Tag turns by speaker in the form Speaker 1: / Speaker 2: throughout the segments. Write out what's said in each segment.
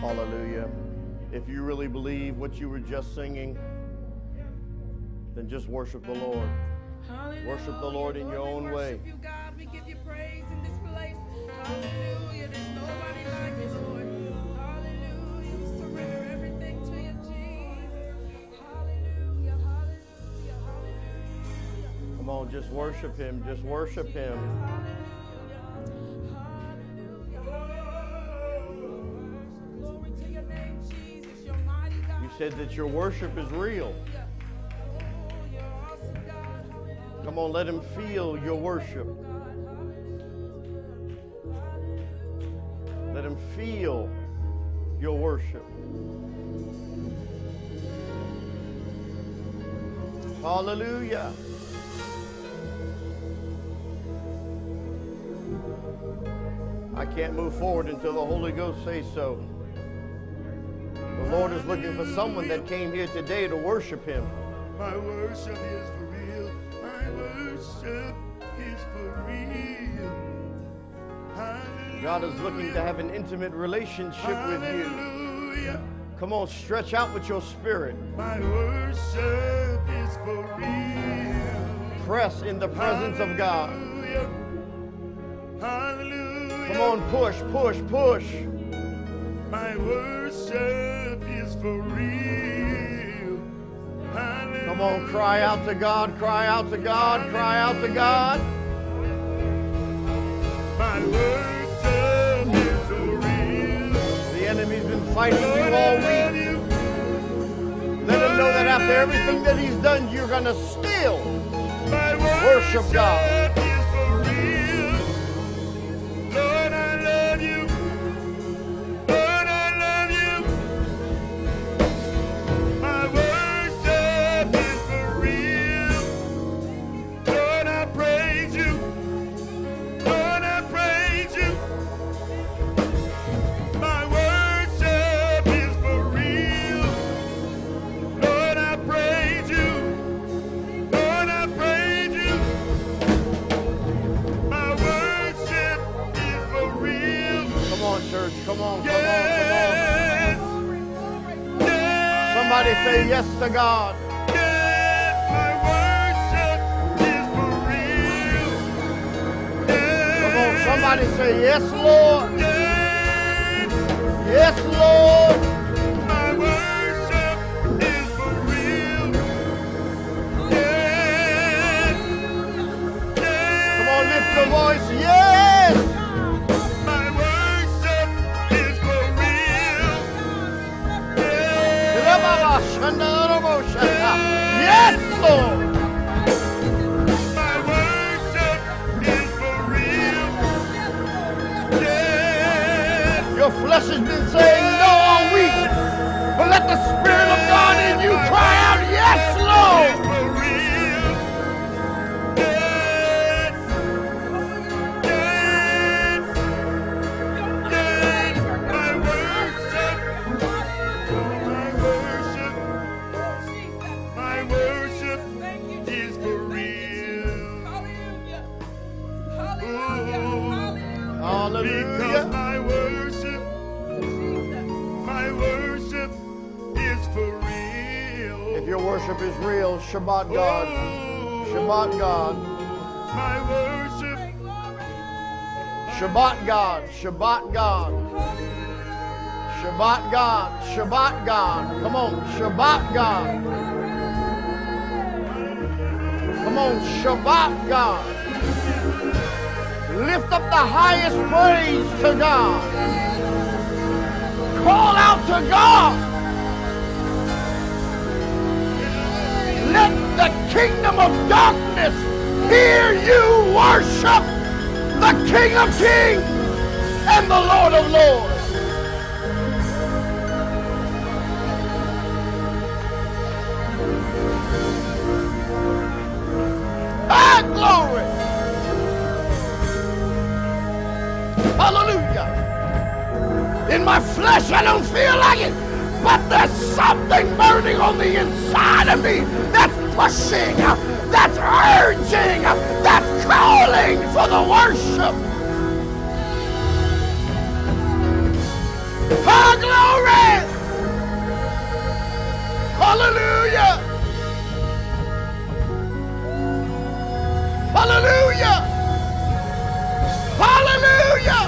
Speaker 1: Hallelujah. If you really believe what you were just singing, then just worship the Lord.
Speaker 2: Hallelujah.
Speaker 1: Worship the Lord in your
Speaker 2: Lord, we
Speaker 1: own way.
Speaker 2: You, God, we give you praise in this place. Hallelujah. There's nobody like you, Lord. Hallelujah. We surrender everything to you, Jesus. Hallelujah. Hallelujah. Hallelujah.
Speaker 1: Come on, just worship Him. Just worship Him. Said that your worship is real. Come on, let Him feel your worship. Let Him feel your worship. Hallelujah. I can't move forward until the Holy Ghost says so. The Lord is looking for someone that came here today to worship Him.
Speaker 3: My worship is for real. My worship is for real. Hallelujah.
Speaker 1: God is looking to have an intimate relationship with you. Come on, stretch out with your spirit.
Speaker 3: My worship is for real.
Speaker 1: Press in the presence of God.
Speaker 3: Hallelujah. Hallelujah.
Speaker 1: Come on, push, push, push.
Speaker 3: My worship is for real. Hallelujah.
Speaker 1: Come on, cry out to God, cry out to God, cry out to God.
Speaker 3: My worship is real.
Speaker 1: The enemy's been fighting you all week. Let him know that after everything that he's done, you're going to still Worship God. To God.
Speaker 3: yes. My worship is for real. Yes,
Speaker 1: Come on, somebody say yes, Lord.
Speaker 3: Yes,
Speaker 1: Lord. Flesh has been saying no all week. But let the Spirit of God in you cry out, Yes, Lord.
Speaker 3: Worship is real,
Speaker 1: Shabach God. Shabach God.
Speaker 3: My worship,
Speaker 1: Shabach God. Shabach God. Shabach God. Shabach God. Come on. Shabach God. Come on. Shabach God. Lift up the highest praise to God. Call out to God. Kingdom of darkness hear you worship the King of Kings and the Lord of Lords. Ah, glory! Hallelujah! In my flesh, I don't feel like it, but there's something burning on the inside of me that's pushing, that's urging, that's calling for the worship. Oh, glory! Hallelujah! Hallelujah! Hallelujah!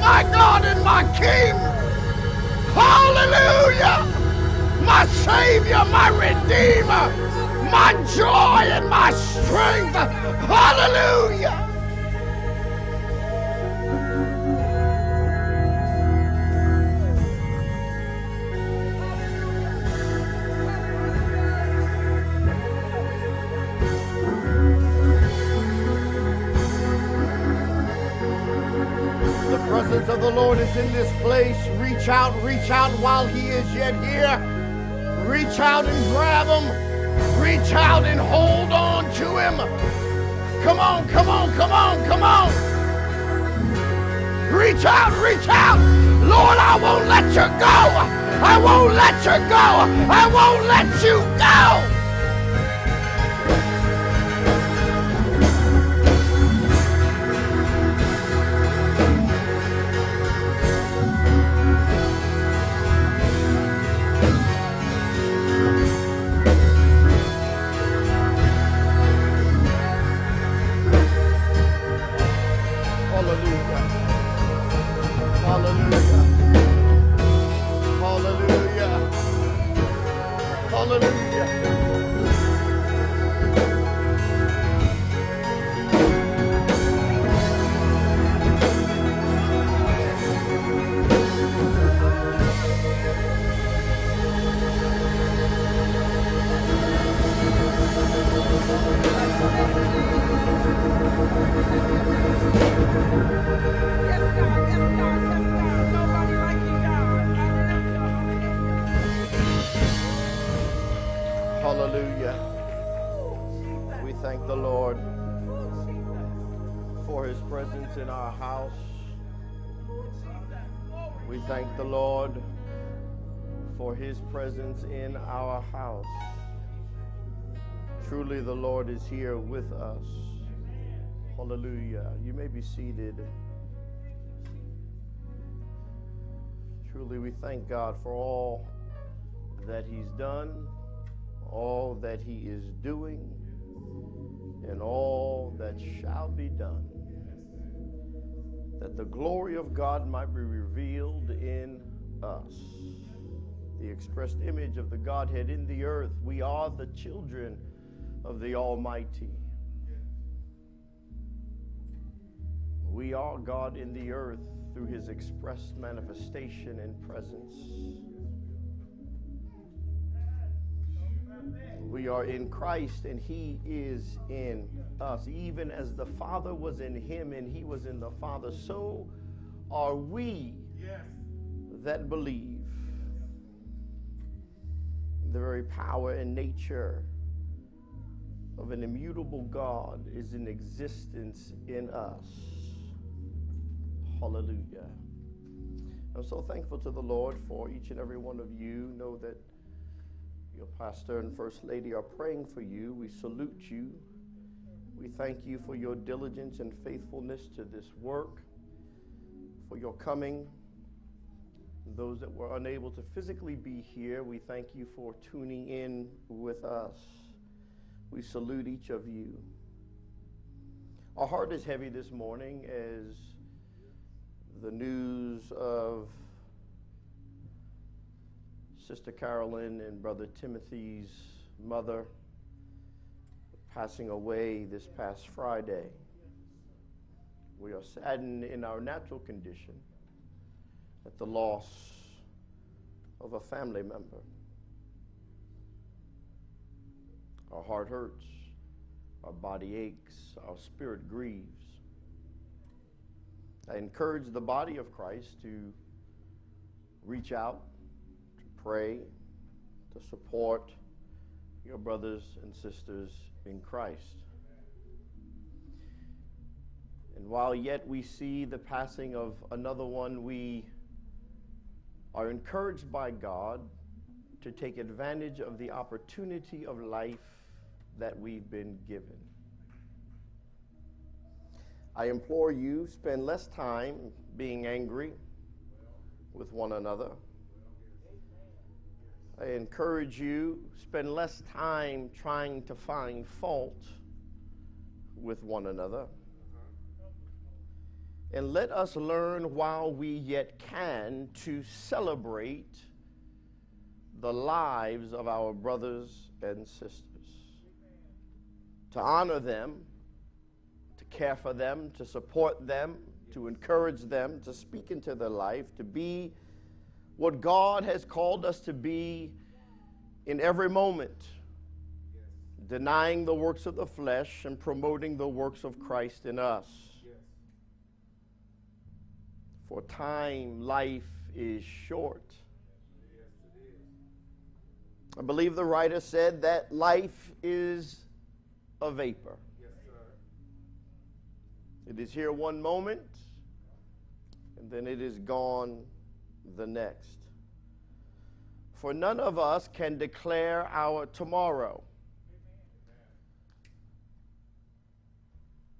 Speaker 1: My God and my King! Hallelujah! My Savior, my Redeemer, my joy and my strength. Hallelujah. The presence of the Lord is in this place. Reach out, reach out while He is yet here. Reach out and grab Him. Reach out and hold on to Him. Come on, come on, come on, come on. Reach out, reach out. Lord, I won't let you go. I won't let you go. I won't let you go. Hallelujah. We thank the Lord for his presence in our house. We thank the Lord for his presence in our house. Truly, the Lord is here with us. Hallelujah. You may be seated. Truly, we thank God for all that he's done, all that he is doing, and all that shall be done. That the glory of God might be revealed in us. The expressed image of the Godhead in the earth. We are the children of the Almighty. We are God in the earth through his expressed manifestation and presence. We are in Christ and he is in us. Even as the Father was in him and he was in the Father, so are we that believe. The very power and nature of an immutable God is in existence in us. Hallelujah. I'm so thankful to the Lord for each and every one of you. Know that your pastor and first lady are praying for you. We salute you. We thank you for your diligence and faithfulness to this work, for your coming. Those that were unable to physically be here, we thank you for tuning in with us. We salute each of you. Our heart is heavy this morning as the news of Sister Carolyn and Brother Timothy's mother passing away this past Friday. We are saddened in our natural condition at the loss of a family member. Our heart hurts, our body aches, our spirit grieves. I encourage the body of Christ to reach out, pray, to support your brothers and sisters in Christ. And while yet we see the passing of another one, we are encouraged by God to take advantage of the opportunity of life that we've been given. I implore you, spend less time being angry with one another. I encourage you, spend less time trying to find fault with one another. And let us learn while we yet can to celebrate the lives of our brothers and sisters, to honor them, to care for them, to support them, to encourage them, to speak into their life, to be what God has called us to be in every moment, denying the works of the flesh and promoting the works of Christ in us. For time, life is short. I believe the writer said that life is a vapor. It is here one moment, and then it is gone the next. For none of us can declare our tomorrow.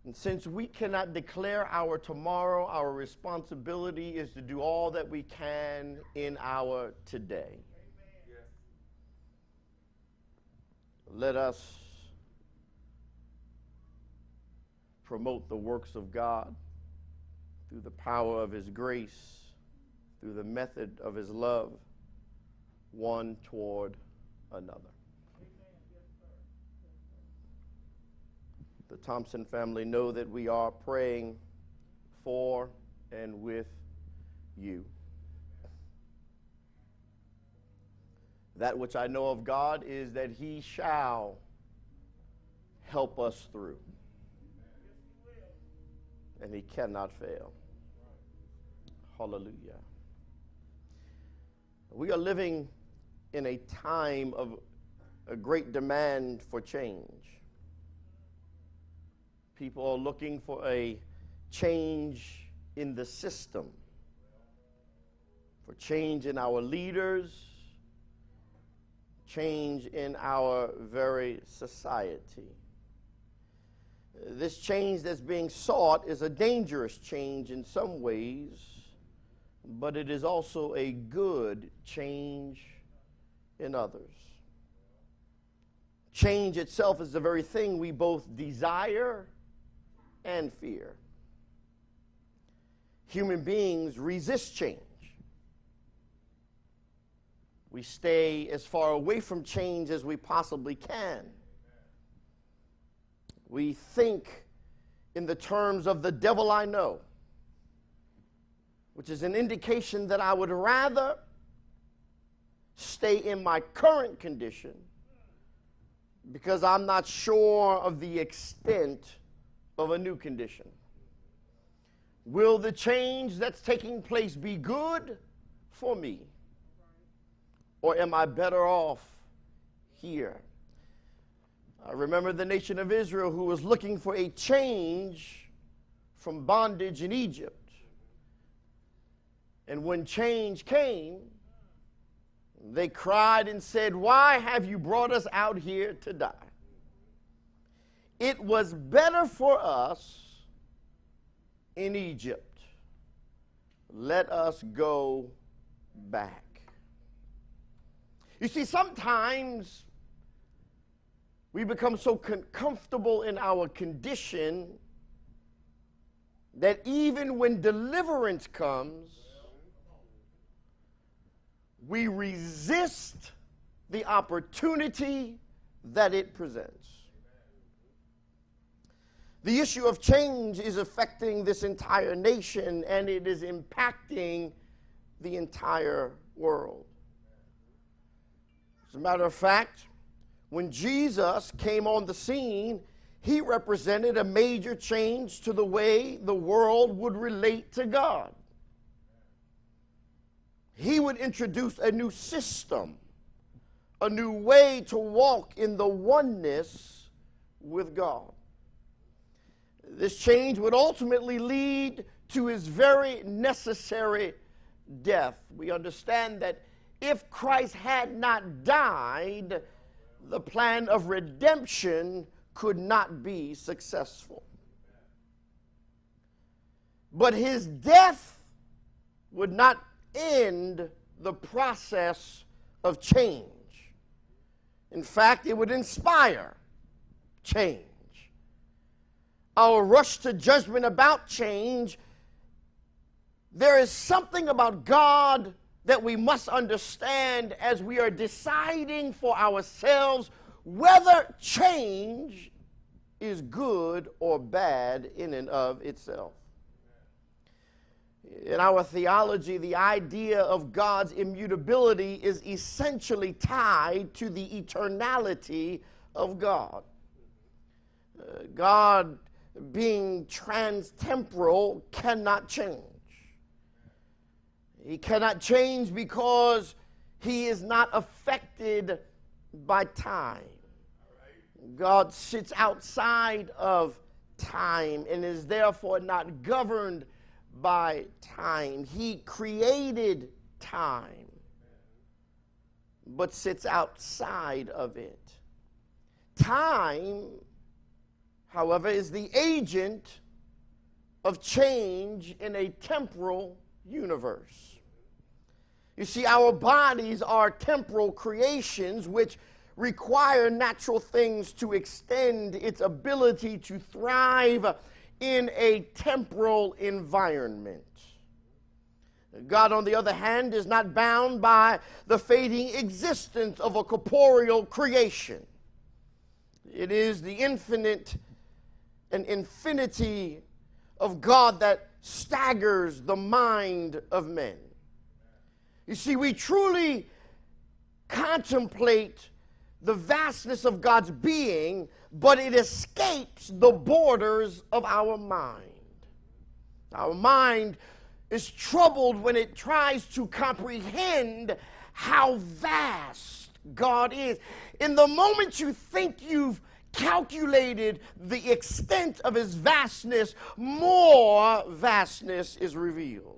Speaker 1: And since we cannot declare our tomorrow, our responsibility is to do all that we can in our today. Let us promote the works of God through the power of His grace, through the method of His love, one toward another. The Thompson family know that we are praying for and with you. That which I know of God is that He shall help us through. And He cannot fail. Hallelujah. We are living in a time of a great demand for change. People are looking for a change in the system, for change in our leaders, change in our very society. This change that's being sought is a dangerous change in some ways, but it is also a good change in others. Change itself is the very thing we both desire and fear. Human beings resist change. We stay as far away from change as we possibly can. We think in the terms of the devil I know, which is an indication that I would rather stay in my current condition because I'm not sure of the extent of a new condition. Will the change that's taking place be good for me? Or am I better off here? I remember the nation of Israel who was looking for a change from bondage in Egypt. And when change came, they cried and said, Why have you brought us out here to die? It was better for us in Egypt. Let us go back. You see, sometimes we become so con- comfortable in our condition that even when deliverance comes, we resist the opportunity that it presents. The issue of change is affecting this entire nation and it is impacting the entire world. As a matter of fact, when Jesus came on the scene, he represented a major change to the way the world would relate to God he would introduce a new system, a new way to walk in the oneness with God. This change would ultimately lead to his very necessary death. We understand that if Christ had not died, the plan of redemption could not be successful. But his death would not end the process of change. In fact, it would inspire change. Our rush to judgment about change there is something about God that we must understand as we are deciding for ourselves whether change is good or bad in and of itself. In our theology, the idea of God's immutability is essentially tied to the eternality of God. Uh, God, being transtemporal, cannot change. He cannot change because he is not affected by time. God sits outside of time and is therefore not governed by time. He created time, but sits outside of it. Time, however, is the agent of change in a temporal universe. You see, our bodies are temporal creations which require natural things to extend its ability to thrive in a temporal environment. God, on the other hand, is not bound by the fading existence of a corporeal creation. It is the infinite and infinity of God that staggers the mind of men. You see, we truly contemplate the vastness of God's being, but it escapes the borders of our mind. Our mind is troubled when it tries to comprehend how vast God is. In the moment you think you've calculated the extent of his vastness, more vastness is revealed.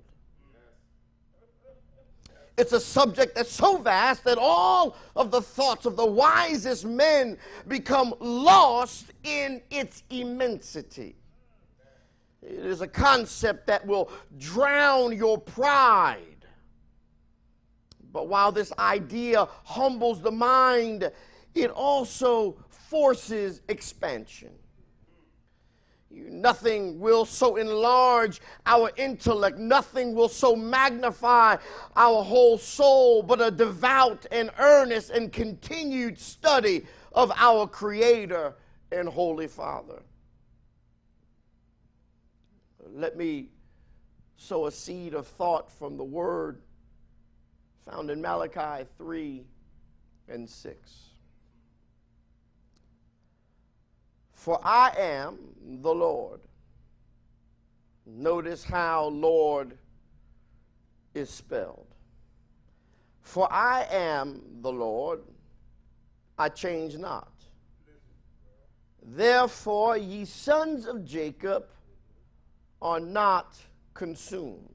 Speaker 1: It's a subject that's so vast that all of the thoughts of the wisest men become lost in its immensity. It is a concept that will drown your pride. But while this idea humbles the mind, it also forces expansion. Nothing will so enlarge our intellect. Nothing will so magnify our whole soul, but a devout and earnest and continued study of our Creator and Holy Father. Let me sow a seed of thought from the Word found in Malachi 3 and 6. For I am the Lord. Notice how Lord is spelled. For I am the Lord, I change not. Therefore, ye sons of Jacob are not consumed.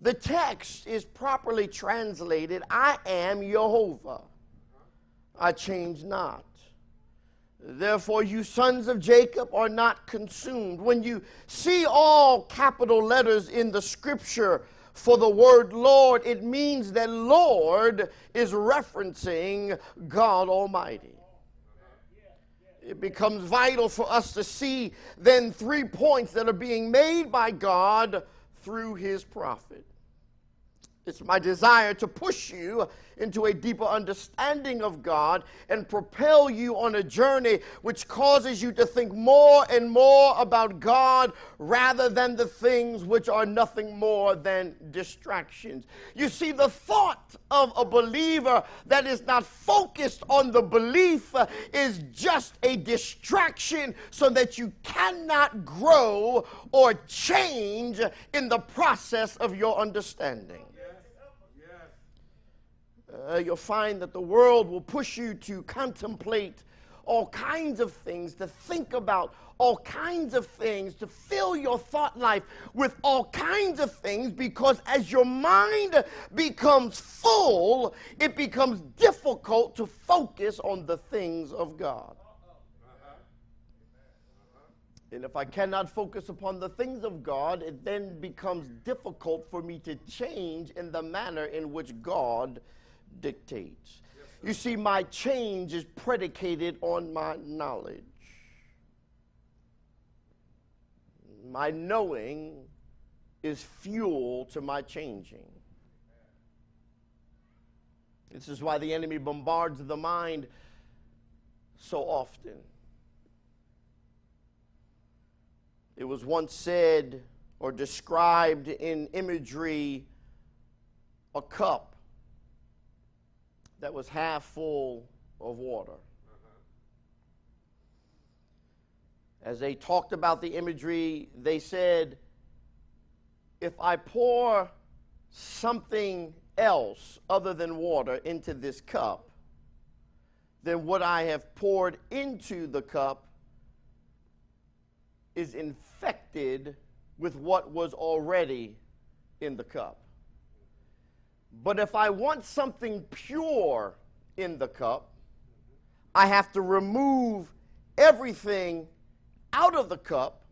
Speaker 1: The text is properly translated I am Jehovah, I change not. Therefore, you sons of Jacob are not consumed. When you see all capital letters in the scripture for the word Lord, it means that Lord is referencing God Almighty. It becomes vital for us to see then three points that are being made by God through his prophet. It's my desire to push you into a deeper understanding of God and propel you on a journey which causes you to think more and more about God rather than the things which are nothing more than distractions. You see, the thought of a believer that is not focused on the belief is just a distraction so that you cannot grow or change in the process of your understanding uh, you'll find that the world will push you to contemplate all kinds of things, to think about all kinds of things, to fill your thought life with all kinds of things, because as your mind becomes full, it becomes difficult to focus on the things of God. And if I cannot focus upon the things of God, it then becomes difficult for me to change in the manner in which God dictates. You see, my change is predicated on my knowledge. My knowing is fuel to my changing. This is why the enemy bombards the mind so often. It was once said or described in imagery a cup that was half full of water. Uh-huh. As they talked about the imagery, they said, if I pour something else other than water into this cup, then what I have poured into the cup is infected with what was already in the cup. But if I want something pure in the cup, I have to remove everything out of the cup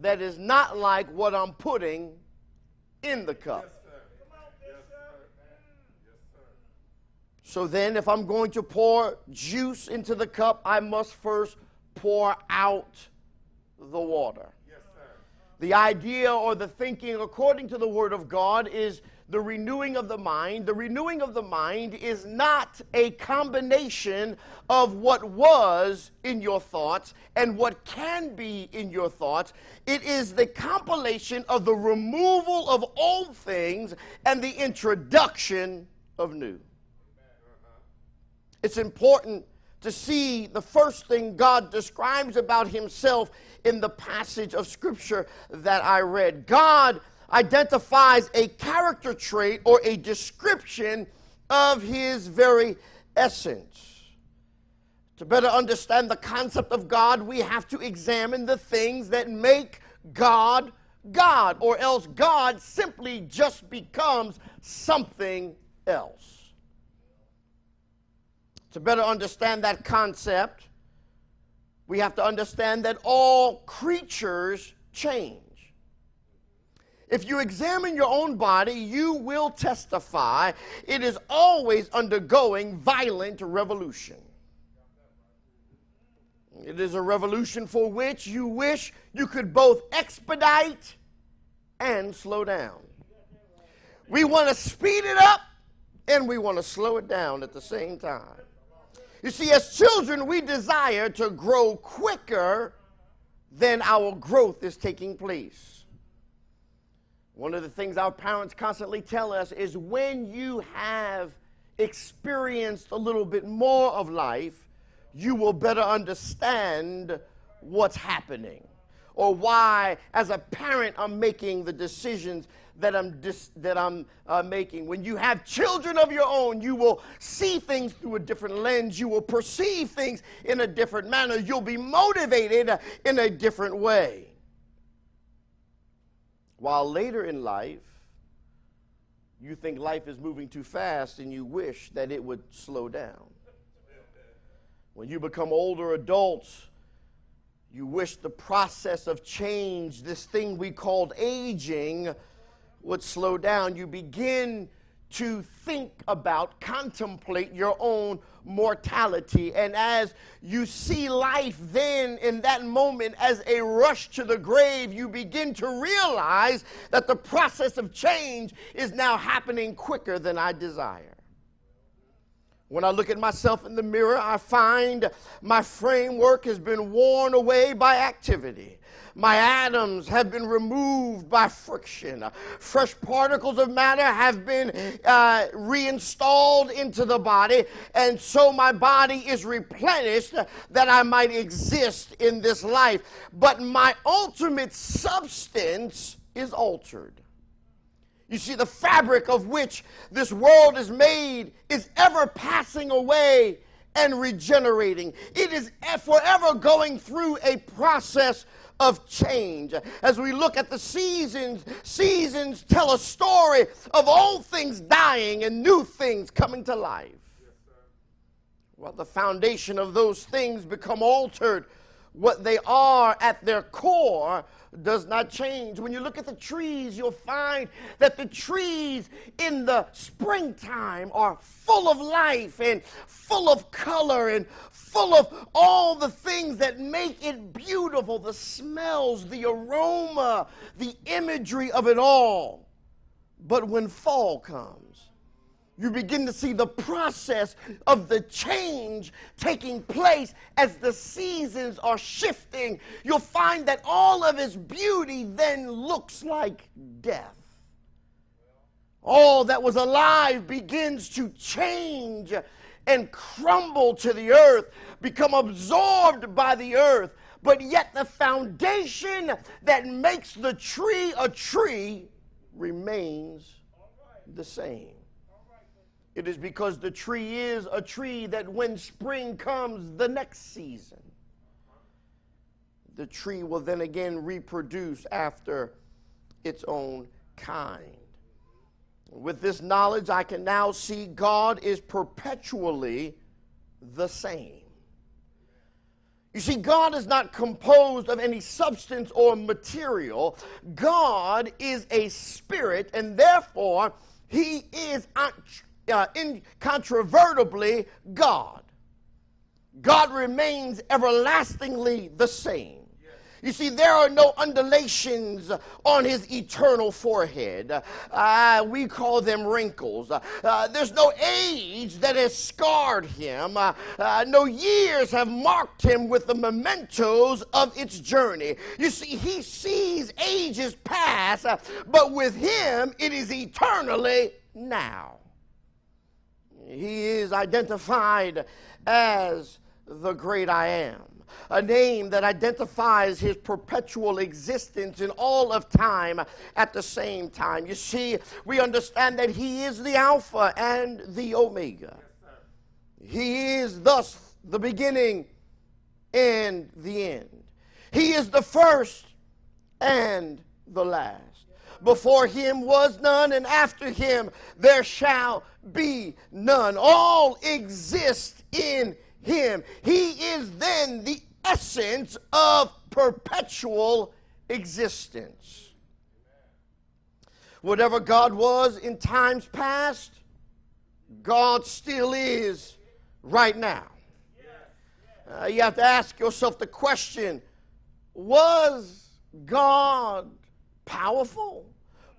Speaker 1: that is not like what I'm putting in the cup. So then, if I'm going to pour juice into the cup, I must first pour out the water. The idea or the thinking, according to the Word of God, is the renewing of the mind. The renewing of the mind is not a combination of what was in your thoughts and what can be in your thoughts. It is the compilation of the removal of old things and the introduction of new. It's important to see the first thing God describes about himself in the passage of scripture that I read. God identifies a character trait or a description of his very essence. To better understand the concept of God, we have to examine the things that make God God, or else God simply just becomes something else. To better understand that concept, we have to understand that all creatures change. If you examine your own body, you will testify it is always undergoing violent revolution. It is a revolution for which you wish you could both expedite and slow down. We want to speed it up and we want to slow it down at the same time. You see, as children, we desire to grow quicker than our growth is taking place. One of the things our parents constantly tell us is when you have experienced a little bit more of life, you will better understand what's happening or why, as a parent, I'm making the decisions that I'm, dis- that I'm uh, making. When you have children of your own, you will see things through a different lens. You will perceive things in a different manner. You'll be motivated in a different way. While later in life, you think life is moving too fast and you wish that it would slow down. When you become older adults, you wish the process of change, this thing we called aging, would slow down, you begin to think about, contemplate your own mortality. And as you see life then in that moment as a rush to the grave, you begin to realize that the process of change is now happening quicker than I desire. When I look at myself in the mirror, I find my framework has been worn away by activity. My atoms have been removed by friction. Fresh particles of matter have been uh, reinstalled into the body, and so my body is replenished that I might exist in this life. But my ultimate substance is altered. You see, the fabric of which this world is made is ever passing away and regenerating. It is forever going through a process of change. As we look at the seasons, seasons tell a story of old things dying and new things coming to life. Well, the foundation of those things become altered what they are at their core does not change. When you look at the trees, you'll find that the trees in the springtime are full of life and full of color and full of all the things that make it beautiful the smells, the aroma, the imagery of it all. But when fall comes, you begin to see the process of the change taking place as the seasons are shifting. You'll find that all of its beauty then looks like death. All that was alive begins to change and crumble to the earth, become absorbed by the earth. But yet, the foundation that makes the tree a tree remains the same. It is because the tree is a tree that when spring comes the next season, the tree will then again reproduce after its own kind. With this knowledge, I can now see God is perpetually the same. You see, God is not composed of any substance or material. God is a spirit, and therefore, He is uh, incontrovertibly God. God remains everlastingly the same. You see, there are no undulations on his eternal forehead. Uh, we call them wrinkles. Uh, there's no age that has scarred him. Uh, no years have marked him with the mementos of its journey. You see, he sees ages pass, but with him, it is eternally now. He is identified as the great I am, a name that identifies his perpetual existence in all of time at the same time. You see, we understand that he is the Alpha and the Omega. He is thus the beginning and the end. He is the first and the last. Before him was none, and after him there shall be none. All exist in him. He is then the essence of perpetual existence. Whatever God was in times past, God still is right now. Uh, you have to ask yourself the question was God powerful?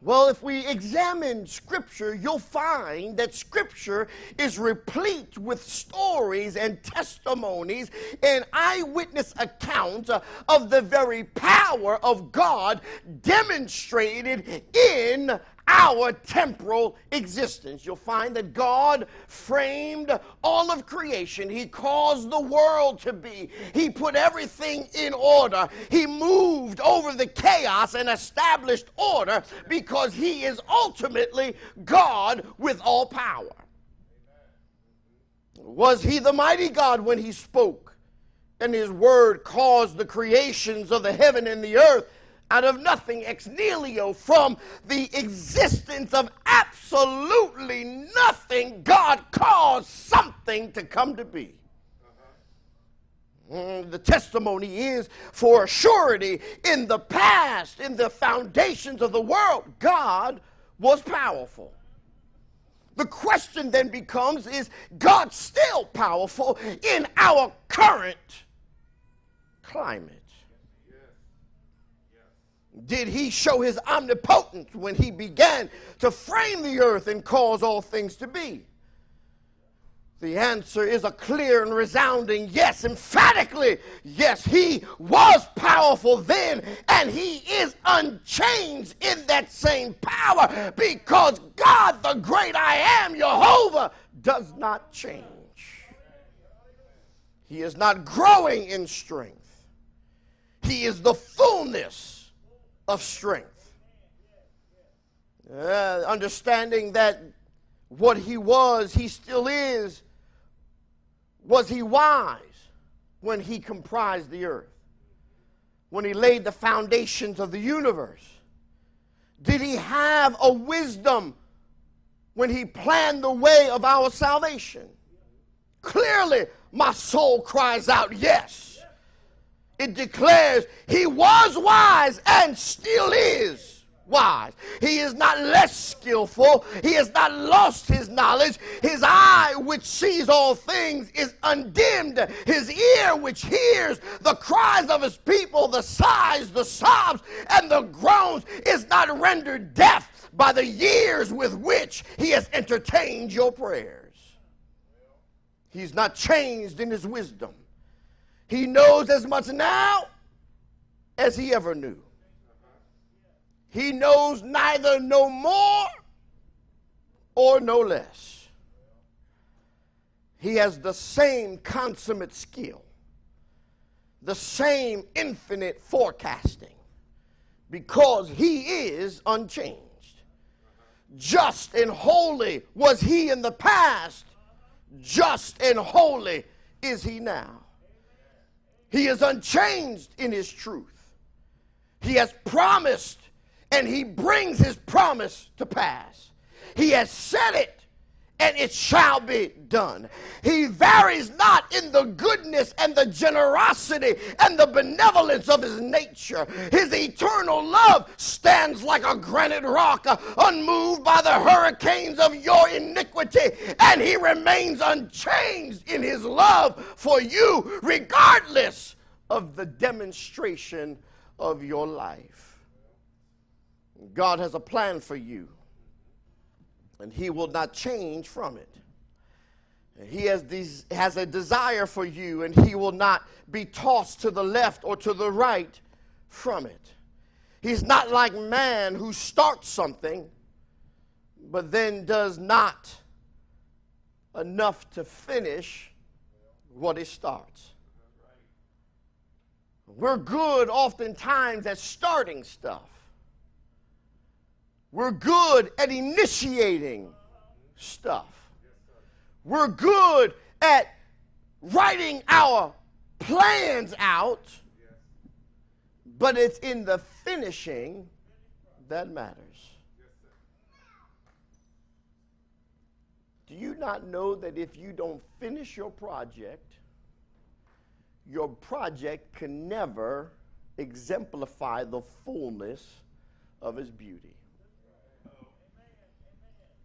Speaker 1: Well, if we examine Scripture, you'll find that Scripture is replete with stories and testimonies and eyewitness accounts uh, of the very power of God demonstrated in our temporal existence. You'll find that God framed all of creation. He caused the world to be. He put everything in order. He moved over the chaos and established order because He is ultimately God with all power. Was He the mighty God when He spoke? And His word caused the creations of the heaven and the earth out of nothing, ex nihilo, from the existence of absolutely nothing, God caused something to come to be. Mm, the testimony is for surety in the past, in the foundations of the world, God was powerful. The question then becomes is God still powerful in our current climate? Did he show his omnipotence when he began to frame the earth and cause all things to be? The answer is a clear and resounding yes, emphatically. Yes, he was powerful then, and he is unchanged in that same power because God, the great I am, Jehovah, does not change. He is not growing in strength, he is the fullness of strength. Uh, understanding that what he was, he still is. Was he wise when he comprised the earth? When he laid the foundations of the universe? Did he have a wisdom when he planned the way of our salvation? Clearly, my soul cries out, yes. It declares he was wise and still is wise. He is not less skillful. He has not lost his knowledge. His eye, which sees all things, is undimmed. His ear, which hears the cries of his people, the sighs, the sobs, and the groans, is not rendered deaf by the years with which he has entertained your prayers. He's not changed in his wisdom. He knows as much now as he ever knew. He knows neither no more or no less. He has the same consummate skill, the same infinite forecasting, because he is unchanged. Just and holy was he in the past, just and holy is he now. He is unchanged in his truth. He has promised and he brings his promise to pass. He has said it, and it shall be done. He varies not in the goodness and the generosity and the benevolence of his nature. His eternal love stands like a granite rock, uh, unmoved by the hurricanes of your iniquity, and he remains unchanged in his love for you, regardless of the demonstration of your life. God has a plan for you, and He will not change from it. He has, these, has a desire for you, and He will not be tossed to the left or to the right from it. He's not like man who starts something, but then does not enough to finish what he starts. We're good oftentimes at starting stuff. We're good at initiating stuff. We're good at writing our plans out, but it's in the finishing that matters. Do you not know that if you don't finish your project, your project can never exemplify the fullness of its beauty?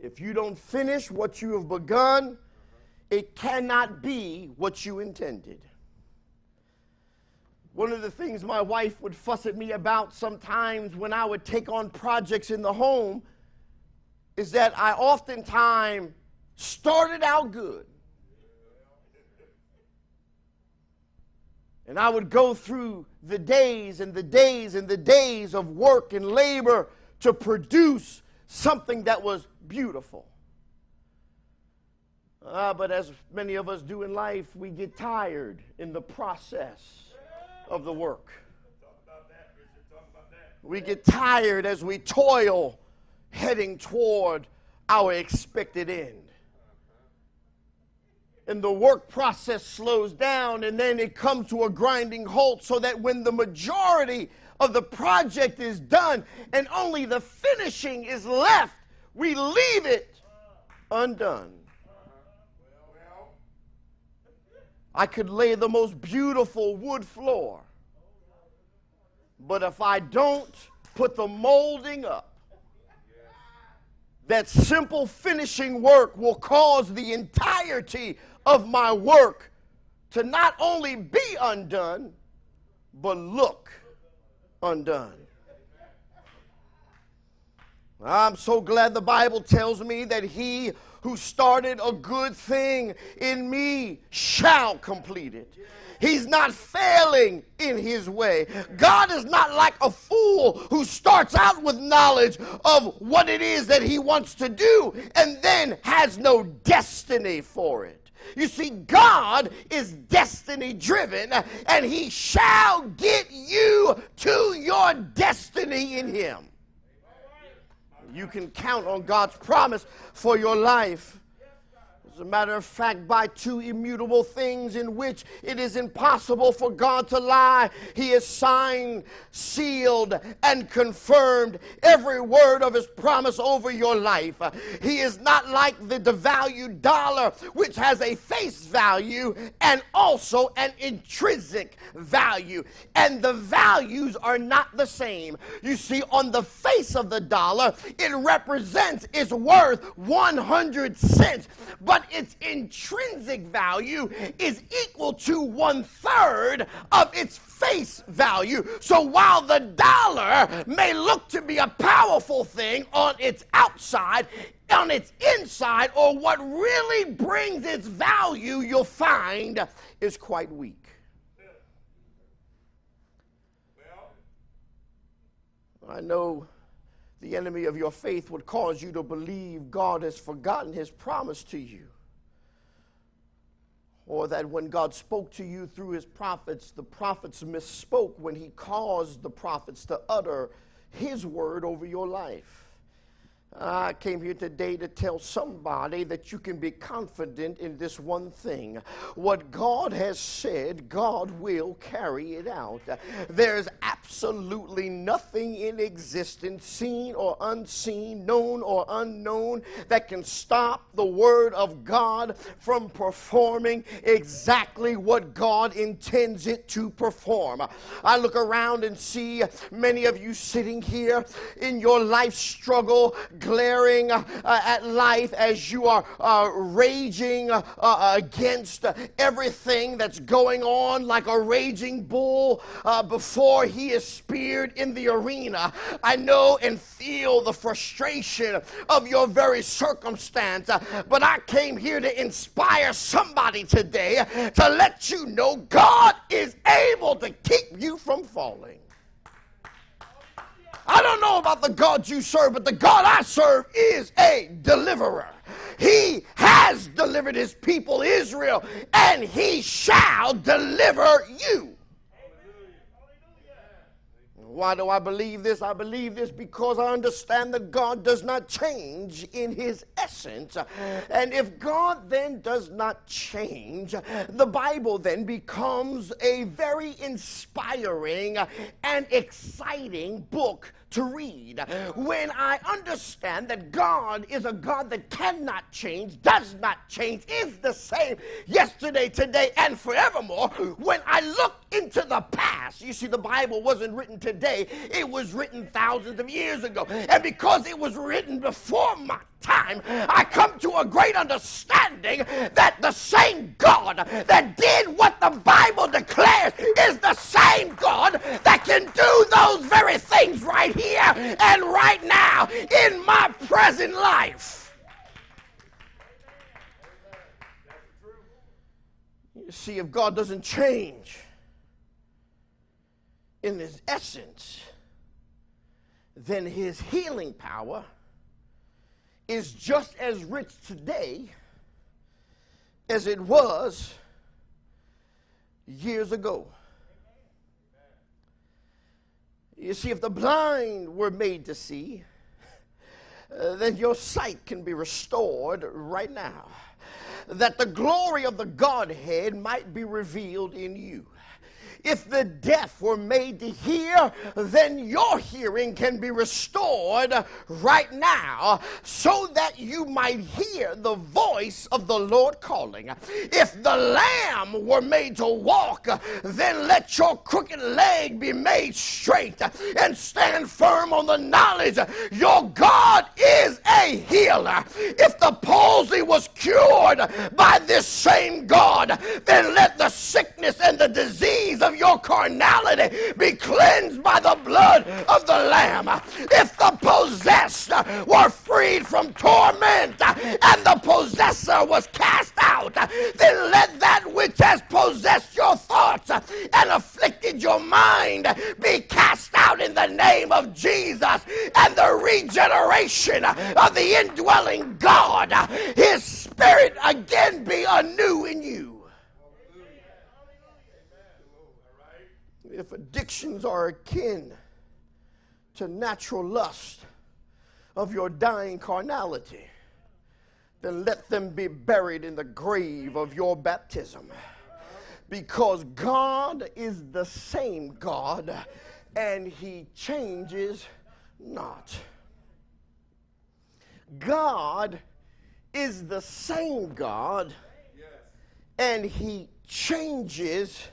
Speaker 1: If you don't finish what you have begun, it cannot be what you intended. One of the things my wife would fuss at me about sometimes when I would take on projects in the home is that I oftentimes started out good. And I would go through the days and the days and the days of work and labor to produce something that was beautiful. Uh, but as many of us do in life, we get tired in the process of the work. We get tired as we toil heading toward our expected end. And the work process slows down and then it comes to a grinding halt so that when the majority of the project is done and only the finishing is left, we leave it undone. I could lay the most beautiful wood floor, but if I don't put the molding up, that simple finishing work will cause the entirety of my work to not only be undone, but look undone. I'm so glad the Bible tells me that he who started a good thing in me shall complete it. He's not failing in his way. God is not like a fool who starts out with knowledge of what it is that he wants to do and then has no destiny for it. You see, God is destiny driven, and He shall get you to your destiny in Him. You can count on God's promise for your life. A matter of fact, by two immutable things in which it is impossible for God to lie, He has signed, sealed, and confirmed every word of His promise over your life. He is not like the devalued dollar, which has a face value and also an intrinsic value. And the values are not the same. You see, on the face of the dollar, it represents its worth 100 cents, but its intrinsic value is equal to one third of its face value. So while the dollar may look to be a powerful thing on its outside, on its inside, or what really brings its value, you'll find is quite weak. I know the enemy of your faith would cause you to believe God has forgotten his promise to you. Or that when God spoke to you through his prophets, the prophets misspoke when he caused the prophets to utter his word over your life. I came here today to tell somebody that you can be confident in this one thing. What God has said, God will carry it out. There's absolutely nothing in existence, seen or unseen, known or unknown, that can stop the Word of God from performing exactly what God intends it to perform. I look around and see many of you sitting here in your life struggle glaring uh, at life as you are uh, raging uh, uh against everything that's going on like a raging bull uh, before he is speared in the arena. I know and feel the frustration of your very circumstance, uh, but I came here to inspire somebody today to let you know God is able to keep you from falling. I don't know about the God you serve, but the God I serve is a deliverer. He has delivered his people Israel, and he shall deliver you. Why do I believe this? I believe this because I understand that God does not change in his essence. And if God then does not change, the Bible then becomes a very inspiring and exciting book to read. When I understand that God is a God that cannot change, does not change, is the same yesterday, today, and forevermore, when I look into the past, you see, the Bible wasn't written today, it was written thousands of years ago. And because it was written before my time, I come to a great understanding that the same God that did what the Bible declares is the same God that can do those very things right here and right now in my present life. You see, if God doesn't change in his essence, then his healing power is just as rich today as it was years ago. You see, if the blind were made to see, uh, then your sight can be restored right now. That the glory of the Godhead might be revealed in you. If the deaf were made to hear, then your hearing can be restored right now so that you might hear the voice of the Lord calling. If the lamb were made to walk, then let your crooked leg be made straight and stand firm on the knowledge your God is a healer. If the palsy was cured by this same God, then let the sickness and the disease of your carnality be cleansed by the blood of the Lamb. If the possessed were freed from torment and the possessor was cast out, then let that which has possessed your thoughts and afflicted your mind be cast out in the name of Jesus and the regeneration of the indwelling God, His Spirit again be anew in you. If addictions are akin to natural lust of your dying carnality, then let them be buried in the grave of your baptism. Because God is the same God and he changes not. God is the same God and he changes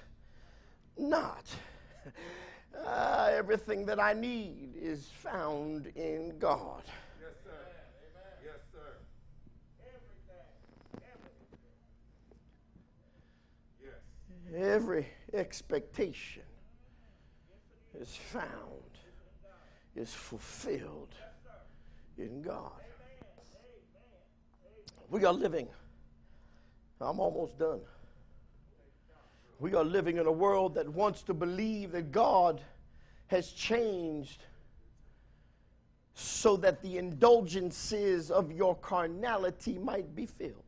Speaker 1: not. Uh, everything that I need is found in God.
Speaker 3: Yes, sir. Amen. Yes, sir. Everything. Yes.
Speaker 1: Every expectation is found, is fulfilled in God. We are living, I'm almost done. We are living in a world that wants to believe that God has changed so that the indulgences of your carnality might be filled.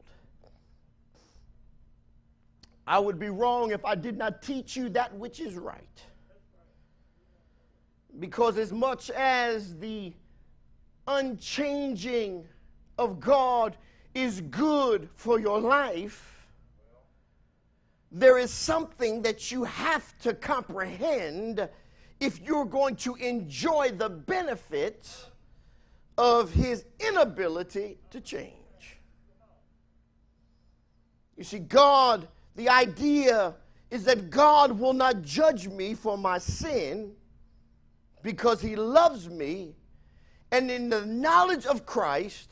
Speaker 1: I would be wrong if I did not teach you that which is right. Because as much as the unchanging of God is good for your life, there is something that you have to comprehend if you're going to enjoy the benefit of his inability to change. You see, God, the idea is that God will not judge me for my sin because he loves me, and in the knowledge of Christ,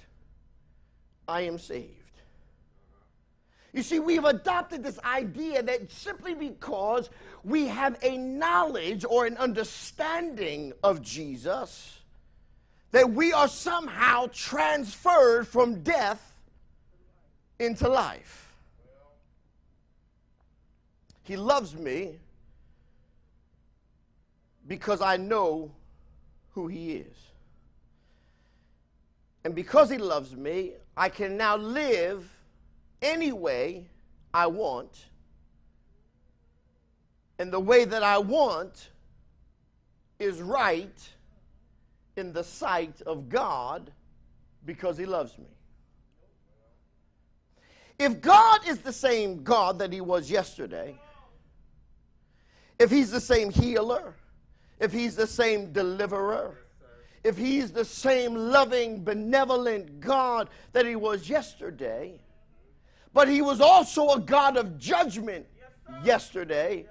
Speaker 1: I am saved. You see, we've adopted this idea that simply because we have a knowledge or an understanding of Jesus, that we are somehow transferred from death into life. He loves me because I know who He is. And because He loves me, I can now live any way I want. And the way that I want is right in the sight of God because He loves me. If God is the same God that He was yesterday, if He's the same healer, if He's the same deliverer, if He's the same loving, benevolent God that He was yesterday, but He was also a God of judgment yesterday,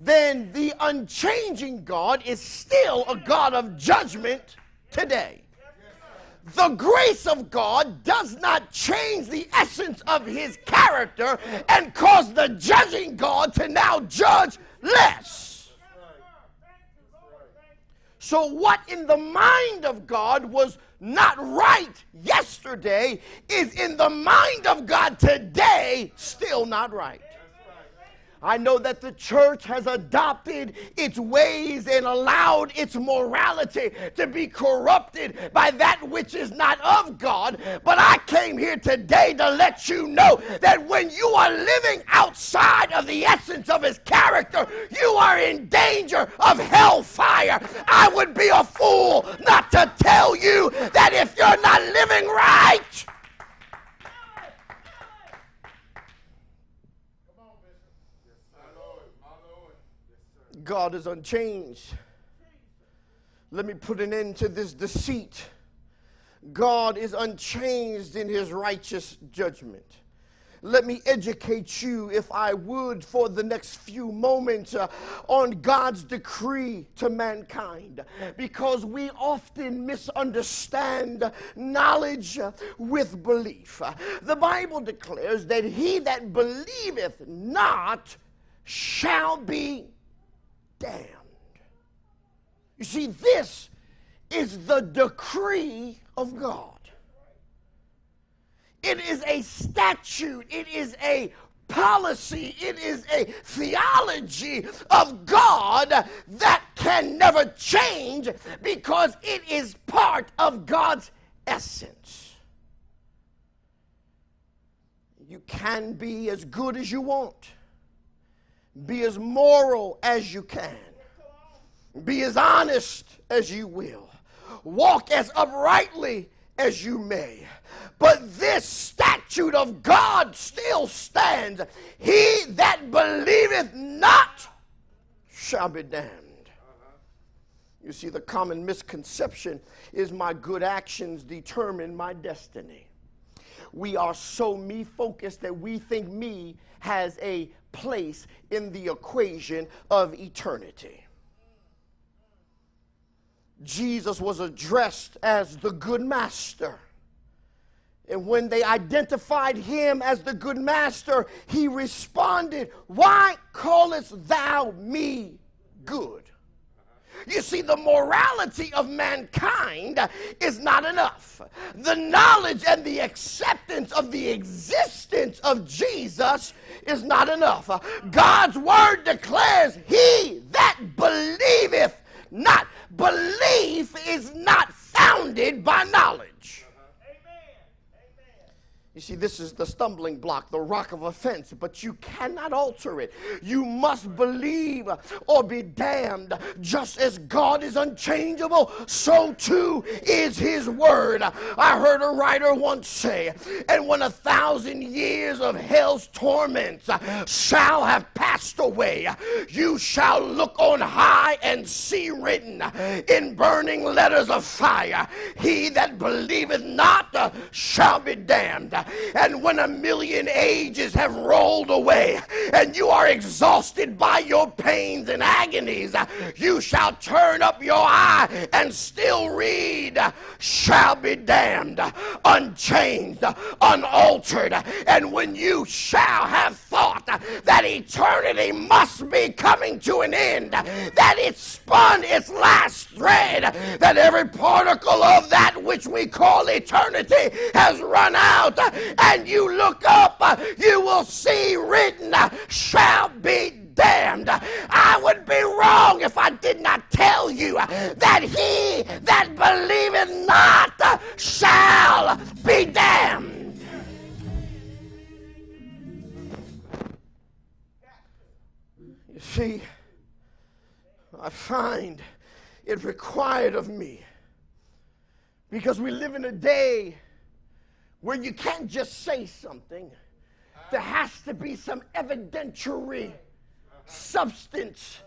Speaker 1: then the unchanging God is still a God of judgment today. The grace of God does not change the essence of his character and cause the judging God to now judge less. So, what in the mind of God was not right yesterday is in the mind of God today still not right. I know that the church has adopted its ways and allowed its morality to be corrupted by that which is not of God. But I came here today to let you know that when you are living outside of the essence of His character, you are in danger of hellfire. I would be a fool not to tell you that if you're not living right. God is unchanged. Let me put an end to this deceit. God is unchanged in his righteous judgment. Let me educate you, if I would, for the next few moments uh, on God's decree to mankind, because we often misunderstand knowledge with belief. The Bible declares that he that believeth not shall be damned. You see, this is the decree of God. It is a statute, it is a policy, it is a theology of God that can never change because it is part of God's essence. You can be as good as you want, be as moral as you can, be as honest as you will, walk as uprightly as you may. But this statute of God still stands. He that believeth not shall be damned. Uh-huh. You see, the common misconception is my good actions determine my destiny. We are so me focused that we think me has a place in the equation of eternity. Jesus was addressed as the good master. And when they identified him as the good master, he responded, Why callest thou me good? You see, the morality of mankind is not enough. The knowledge and the acceptance of the existence of Jesus is not enough. God's word declares, He that believeth not. Belief is not founded by knowledge. You see, this is the stumbling block, the rock of offense, but you cannot alter it. You must believe or be damned. Just as God is unchangeable, so too is His word. I heard a writer once say, and when a thousand years of hell's torments shall have passed away, you shall look on high and see written in burning letters of fire, He that believeth not shall be damned. And when a million ages have rolled away and you are exhausted by your pains and agonies, you shall turn up your eye and still read, shall be damned, unchanged, unaltered. And when you shall have thought that eternity must be coming to an end, that it spun its last thread, that every particle of that which we call eternity has run out, and you look up, you will see written, shall be damned. I would be wrong if I did not tell you that he that believeth not shall be damned. You see, I find it required of me because we live in a day where you can't just say something. There has to be some evidentiary substance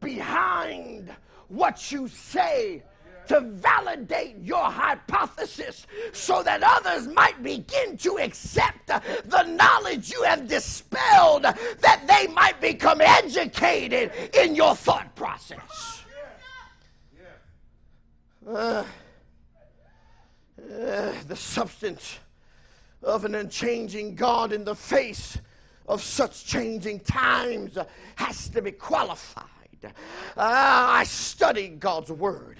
Speaker 1: behind what you say to validate your hypothesis so that others might begin to accept the knowledge you have dispelled, that they might become educated in your thought process. Uh, uh, the substance of an unchanging God in the face of such changing times has to be qualified. Uh, I studied God's Word.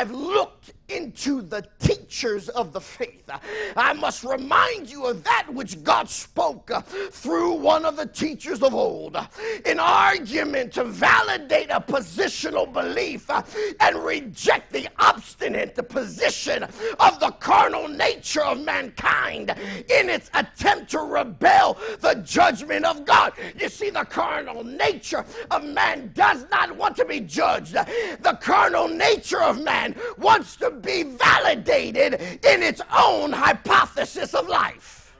Speaker 1: I've looked into the teachers of the faith. I must remind you of that which God spoke uh, through one of the teachers of old. An argument to validate a positional belief uh, and reject the obstinate position of the carnal nature of mankind in its attempt to rebel the judgment of God. You see, the carnal nature of man does not want to be judged. The carnal nature of man wants to be validated in its own hypothesis of life.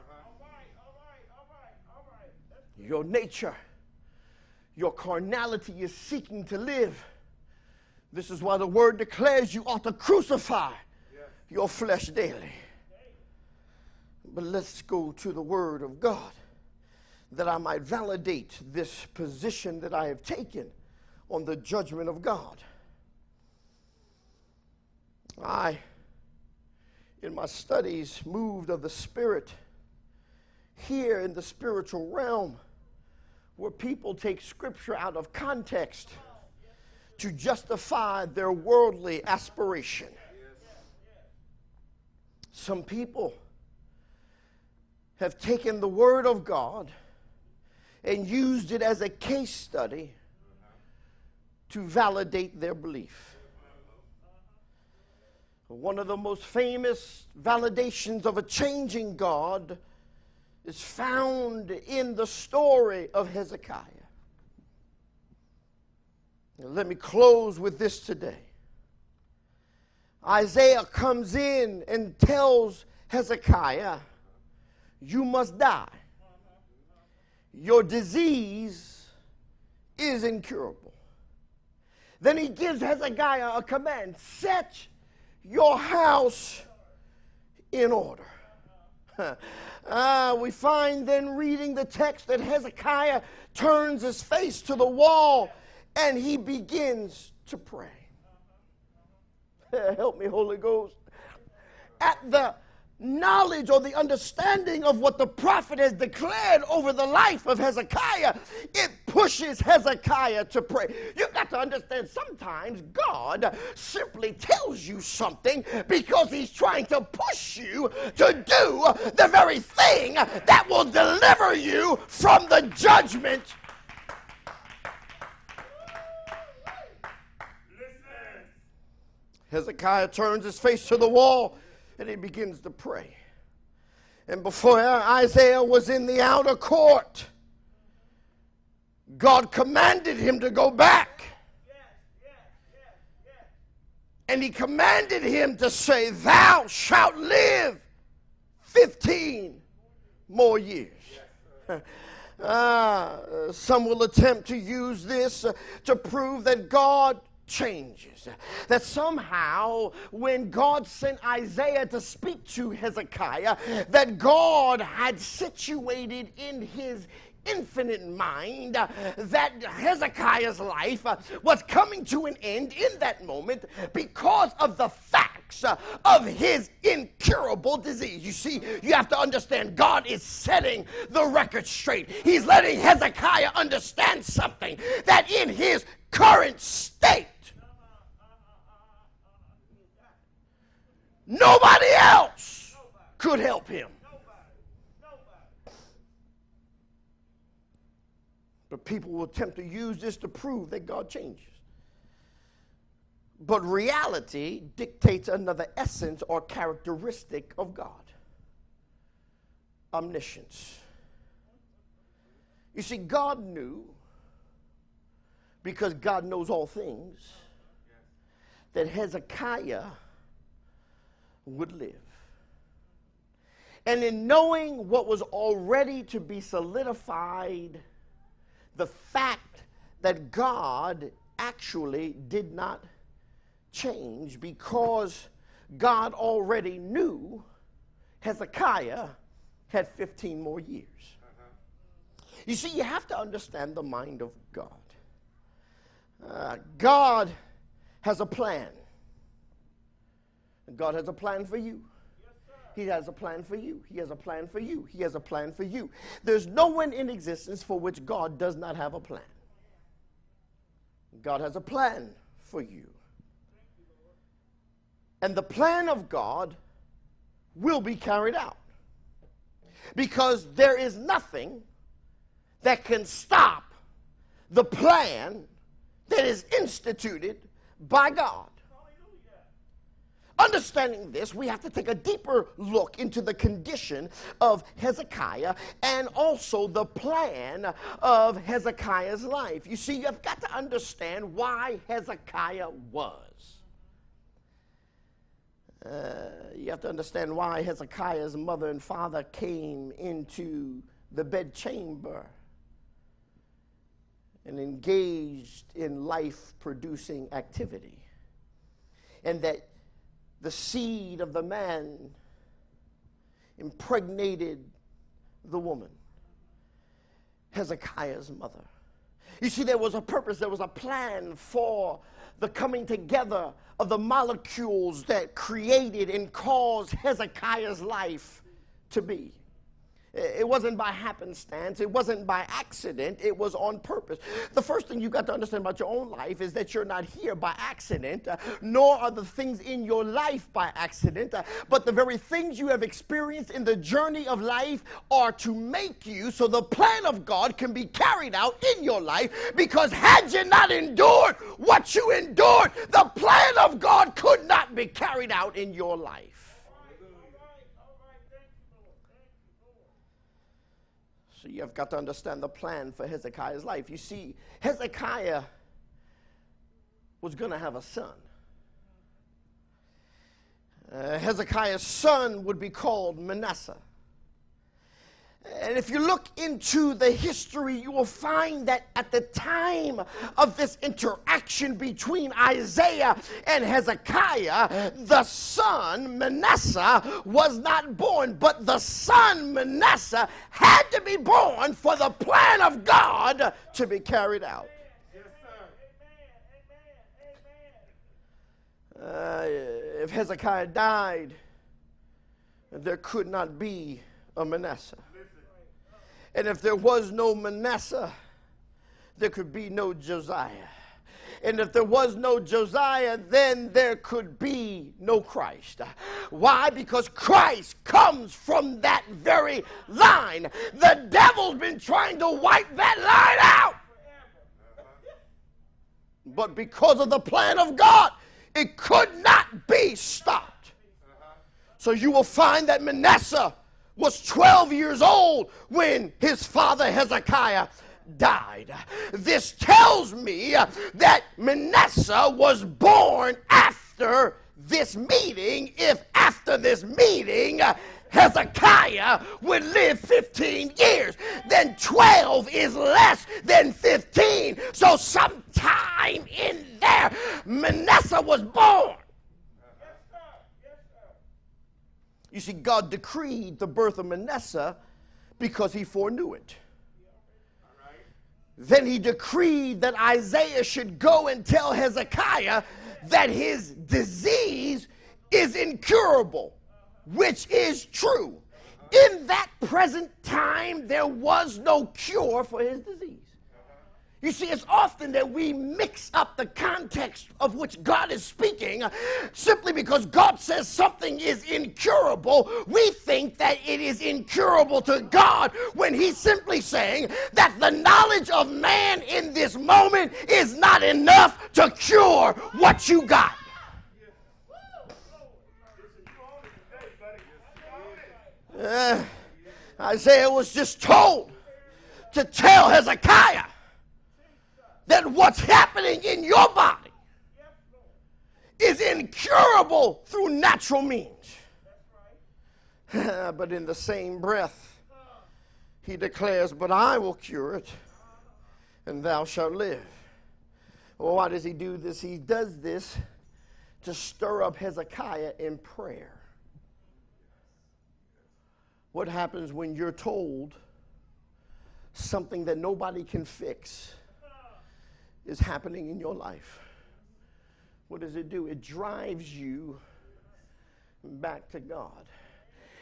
Speaker 1: Your nature, your carnality is seeking to live. This is why the word declares you ought to crucify your flesh daily. But let's go to the word of God that I might validate this position that I have taken on the judgment of God. I, in my studies, moved of the Spirit here in the spiritual realm where people take scripture out of context to justify their worldly aspiration. Some people have taken the Word of God and used it as a case study to validate their belief. One of the most famous validations of a changing God is found in the story of Hezekiah. Let me close with this today. Isaiah comes in and tells Hezekiah, you must die. Your disease is incurable. Then he gives Hezekiah a command set your house in order. Uh, we find then reading the text that Hezekiah turns his face to the wall and he begins to pray. Help me, Holy Ghost. At the knowledge or the understanding of what the prophet has declared over the life of Hezekiah, it pushes Hezekiah to pray. You've got to understand sometimes God simply tells you something because he's trying to push you to do the very thing that will deliver you from the judgment. Hezekiah turns his face to the wall and he begins to pray. And before Isaiah was in the outer court, God commanded him to go back. And he commanded him to say, Thou shalt live 15 more years. Uh, some will attempt to use this uh, to prove that God changes. That somehow, when God sent Isaiah to speak to Hezekiah, that God had situated in his infinite mind that Hezekiah's life was coming to an end in that moment because of the facts of his incurable disease. You see, you have to understand God is setting the record straight. He's letting Hezekiah understand something that in his current state, Nobody else could help him. But people will attempt to use this to prove that God changes. But reality dictates another essence or characteristic of God omniscience. You see, God knew, because God knows all things, that Hezekiah would live. And in knowing what was already to be solidified, the fact that God actually did not change because God already knew Hezekiah had 15 more years. You see, you have to understand the mind of God. Uh, God has a plan. God has a plan for you. He has a plan for you. He has a plan for you. He has a plan for you. There's no one in existence for which God does not have a plan. God has a plan for you. And the plan of God will be carried out. Because there is nothing that can stop the plan that is instituted by God. Understanding this, we have to take a deeper look into the condition of Hezekiah and also the plan of Hezekiah's life. You see, you've got to understand why Hezekiah was. Uh, you have to understand why Hezekiah's mother and father came into the bedchamber and engaged in life producing activity. And that the seed of the man impregnated the woman, Hezekiah's mother. You see, there was a purpose, there was a plan for the coming together of the molecules that created and caused Hezekiah's life to be. It wasn't by happenstance. It wasn't by accident. It was on purpose. The first thing you've got to understand about your own life is that you're not here by accident, uh, nor are the things in your life by accident, uh, but the very things you have experienced in the journey of life are to make you so the plan of God can be carried out in your life. Because had you not endured what you endured, the plan of God could not be carried out in your life. So you've got to understand the plan for Hezekiah's life. You see, Hezekiah was going to have a son. Uh, Hezekiah's son would be called Manasseh. And if you look into the history, you will find that at the time of this interaction between Isaiah and Hezekiah, the son Manasseh was not born, but the son Manasseh had to be born for the plan of God to be carried out. Uh, if Hezekiah died, there could not be a Manasseh. And if there was no Manasseh, there could be no Josiah. And if there was no Josiah, then there could be no Christ. Why? Because Christ comes from that very line. The devil's been trying to wipe that line out. But because of the plan of God, it could not be stopped. So you will find that Manasseh was 12 years old when his father Hezekiah died. This tells me that Manasseh was born after this meeting. If after this meeting, Hezekiah would live 15 years, then 12 is less than 15. So, sometime in there, Manasseh was born. You see, God decreed the birth of Manasseh because he foreknew it. Then he decreed that Isaiah should go and tell Hezekiah that his disease is incurable, which is true. In that present time, there was no cure for his disease. You see, it's often that we mix up the context of which God is speaking simply because God says something is incurable. We think that it is incurable to God when He's simply saying that the knowledge of man in this moment is not enough to cure what you got. Uh, Isaiah was just told to tell Hezekiah that what's happening in your body is incurable through natural means. but in the same breath, he declares, But I will cure it, and thou shalt live. Well, why does he do this? He does this to stir up Hezekiah in prayer. What happens when you're told something that nobody can fix? Is happening in your life. What does it do? It drives you back to God.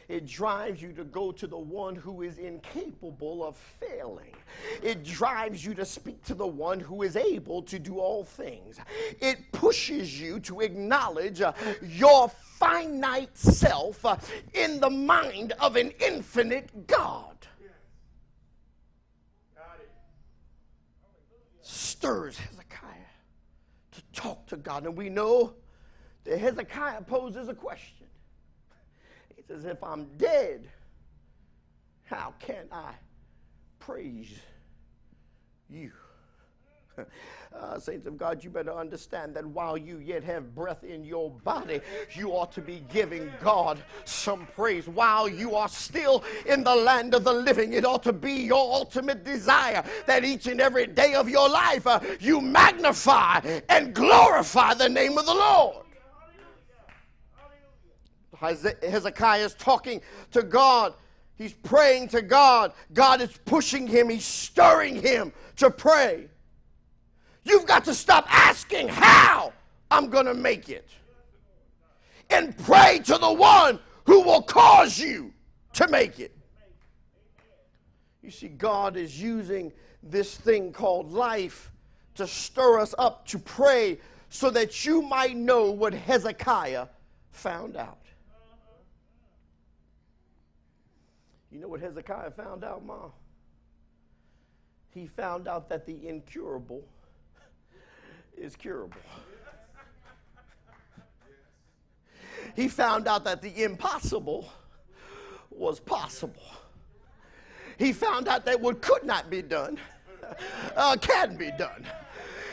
Speaker 1: It drives you to go to the one who is incapable of failing. It drives you to speak to the one who is able to do all things. It pushes you to acknowledge uh, your finite self uh, in the mind of an infinite God. Stirs Hezekiah to talk to God. And we know that Hezekiah poses a question. He says, If I'm dead, how can I praise you? Uh, saints of God, you better understand that while you yet have breath in your body, you ought to be giving God some praise. While you are still in the land of the living, it ought to be your ultimate desire that each and every day of your life uh, you magnify and glorify the name of the Lord. Hezekiah is talking to God. He's praying to God. God is pushing him, he's stirring him to pray. You've got to stop asking how I'm going to make it and pray to the one who will cause you to make it. You see, God is using this thing called life to stir us up to pray so that you might know what Hezekiah found out. You know what Hezekiah found out, Mom? He found out that the incurable is curable. He found out that the impossible was possible. He found out that what could not be done uh, can be done.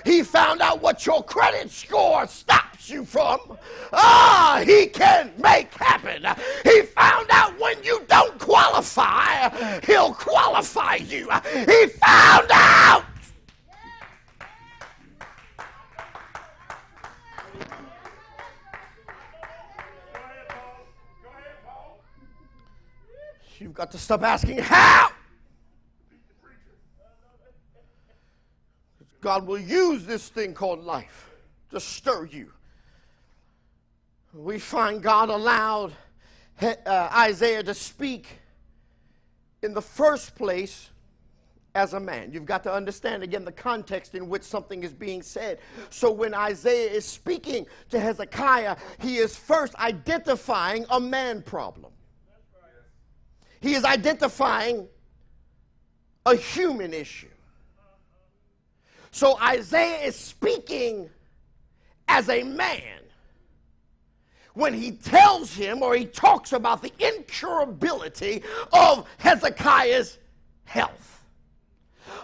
Speaker 1: He found out what your credit score stops you from. Ah, he can make happen. He found out when you don't qualify, he'll qualify you. He found out. You've got to stop asking how. God will use this thing called life to stir you. We find God allowed uh, Isaiah to speak in the first place as a man. You've got to understand again the context in which something is being said. So when Isaiah is speaking to Hezekiah, he is first identifying a man problem. He is identifying a human issue. So Isaiah is speaking as a man when he tells him or he talks about the incurability of Hezekiah's health.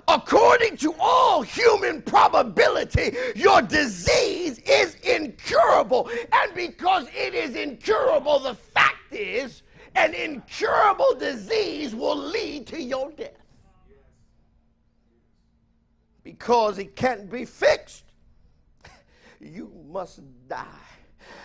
Speaker 1: According to all human probability, your disease is incurable. And because it is incurable, the fact is, an incurable disease will lead to your death because it can't be fixed, you must die.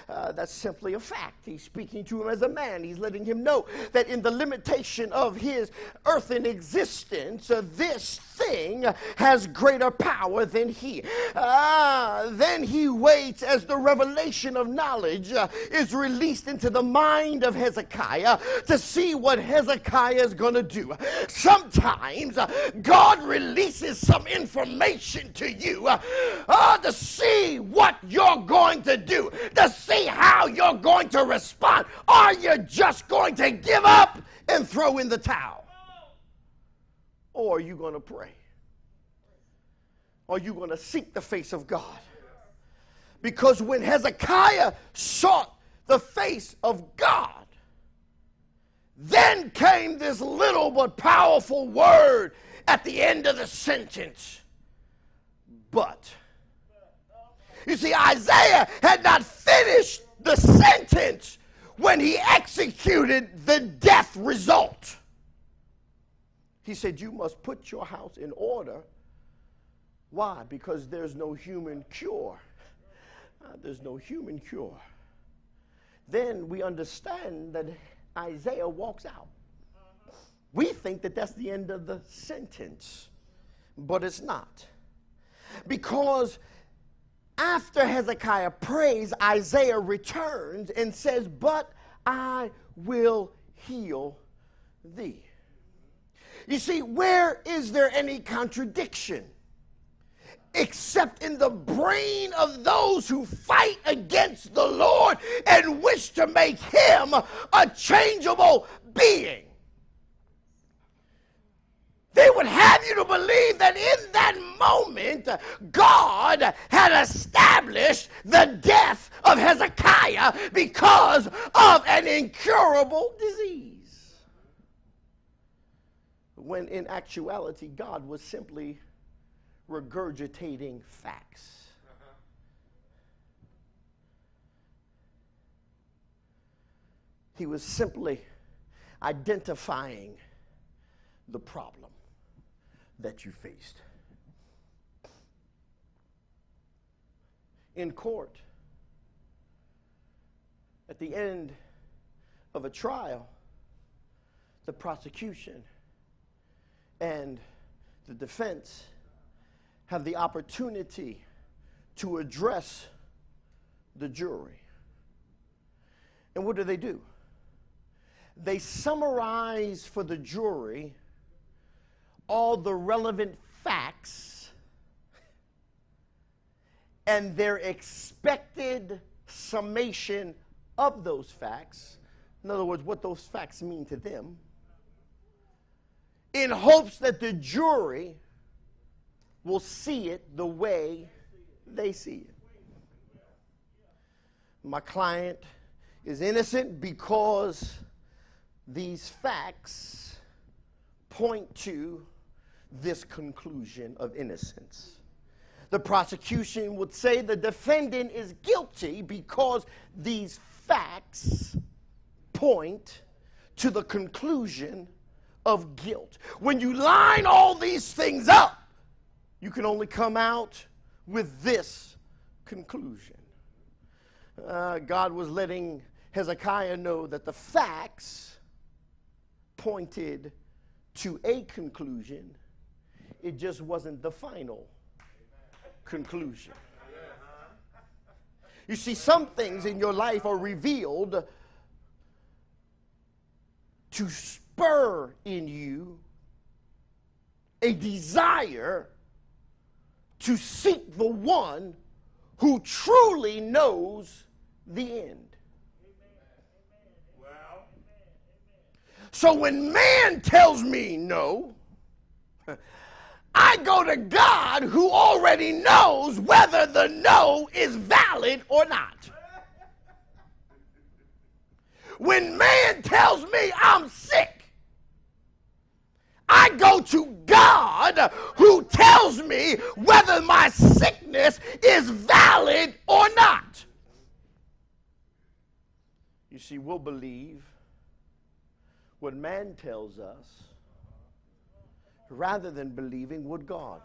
Speaker 1: Uh, that's simply a fact. He's speaking to him as a man. He's letting him know that in the limitation of his earthen existence, uh, this thing has greater power than he. Uh, then he waits as the revelation of knowledge uh, is released into the mind of Hezekiah to see what Hezekiah is going to do. Sometimes uh, God releases some information to you uh, to see what you're going to do, to see how you're going to respond. Are you just going to give up and throw in the towel? Or are you going to pray? Are you going to seek the face of God? Because when Hezekiah sought the face of God, then came this little but powerful word at the end of the sentence. But. You see, Isaiah had not finished the sentence when he executed the death result. He said, You must put your house in order. Why? Because there's no human cure. Uh, there's no human cure. Then we understand that Isaiah walks out. We think that that's the end of the sentence, but it's not. Because after Hezekiah prays, Isaiah returns and says, But I will heal thee. You see, where is there any contradiction? Except in the brain of those who fight against the Lord and wish to make him a changeable being. They would have you to believe that in that moment, God had established the death of Hezekiah because of an incurable disease when in actuality, God was simply regurgitating facts. He was simply identifying the problem that you faced. In court, at the end of a trial, the prosecution and the defense have the opportunity to address the jury. And what do they do? They summarize for the jury all the relevant facts and their expected summation of those facts. In other words, what those facts mean to them in hopes that the jury will see it the way they see it. My client is innocent because these facts point to this conclusion of innocence. The prosecution would say the defendant is guilty because these facts point to the conclusion of guilt. When you line all these things up, you can only come out with this conclusion. Uh, God was letting Hezekiah know that the facts pointed to a conclusion, it just wasn't the final conclusion. You see, some things in your life are revealed to spur in you a desire to seek the one who truly knows the end. So when man tells me no, I go to God who already knows whether the no is valid or not. When man tells me I'm sick, I go to God who tells me whether my sickness is valid or not. You see, we'll believe what man tells us rather than believing what God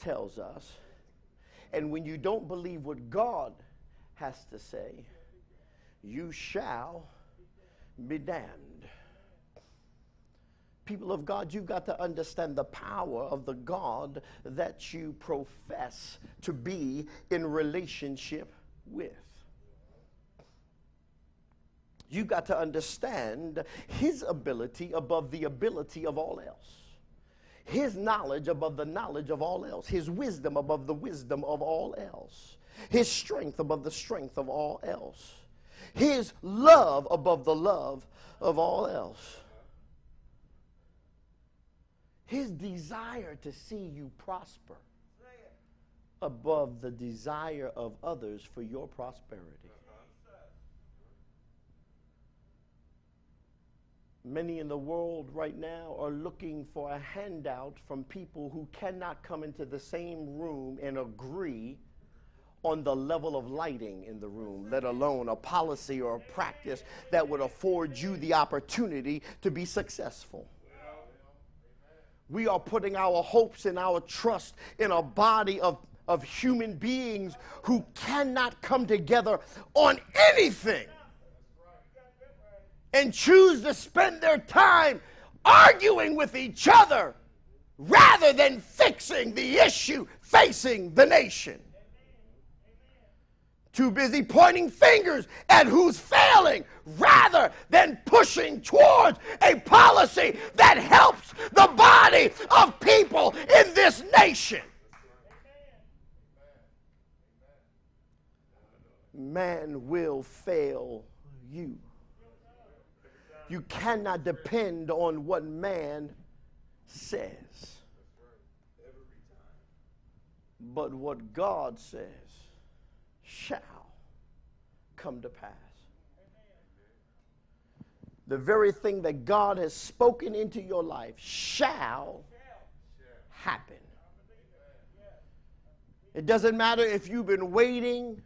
Speaker 1: tells us. And when you don't believe what God has to say, you shall be damned. People of God, you've got to understand the power of the God that you profess to be in relationship with. You've got to understand His ability above the ability of all else. His knowledge above the knowledge of all else, His wisdom above the wisdom of all else, His strength above the strength of all else, His love above the love of all else. His desire to see you prosper above the desire of others for your prosperity. Many in the world right now are looking for a handout from people who cannot come into the same room and agree on the level of lighting in the room, let alone a policy or a practice that would afford you the opportunity to be successful. We are putting our hopes and our trust in a body of, of human beings who cannot come together on anything and choose to spend their time arguing with each other rather than fixing the issue facing the nation. Too busy pointing fingers at who's failing rather than pushing towards a policy that helps the body of people in this nation. Man will fail you. You cannot depend on what man says, but what God says shall come to pass. The very thing that God has spoken into your life shall happen. It doesn't matter if you've been waiting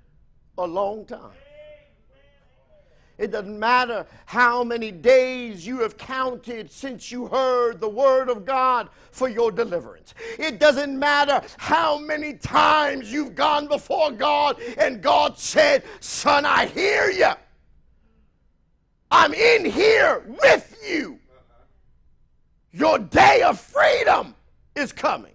Speaker 1: a long time. It doesn't matter how many days you have counted since you heard the word of God for your deliverance. It doesn't matter how many times you've gone before God and God said, Son, I hear you. I'm in here with you. Your day of freedom is coming.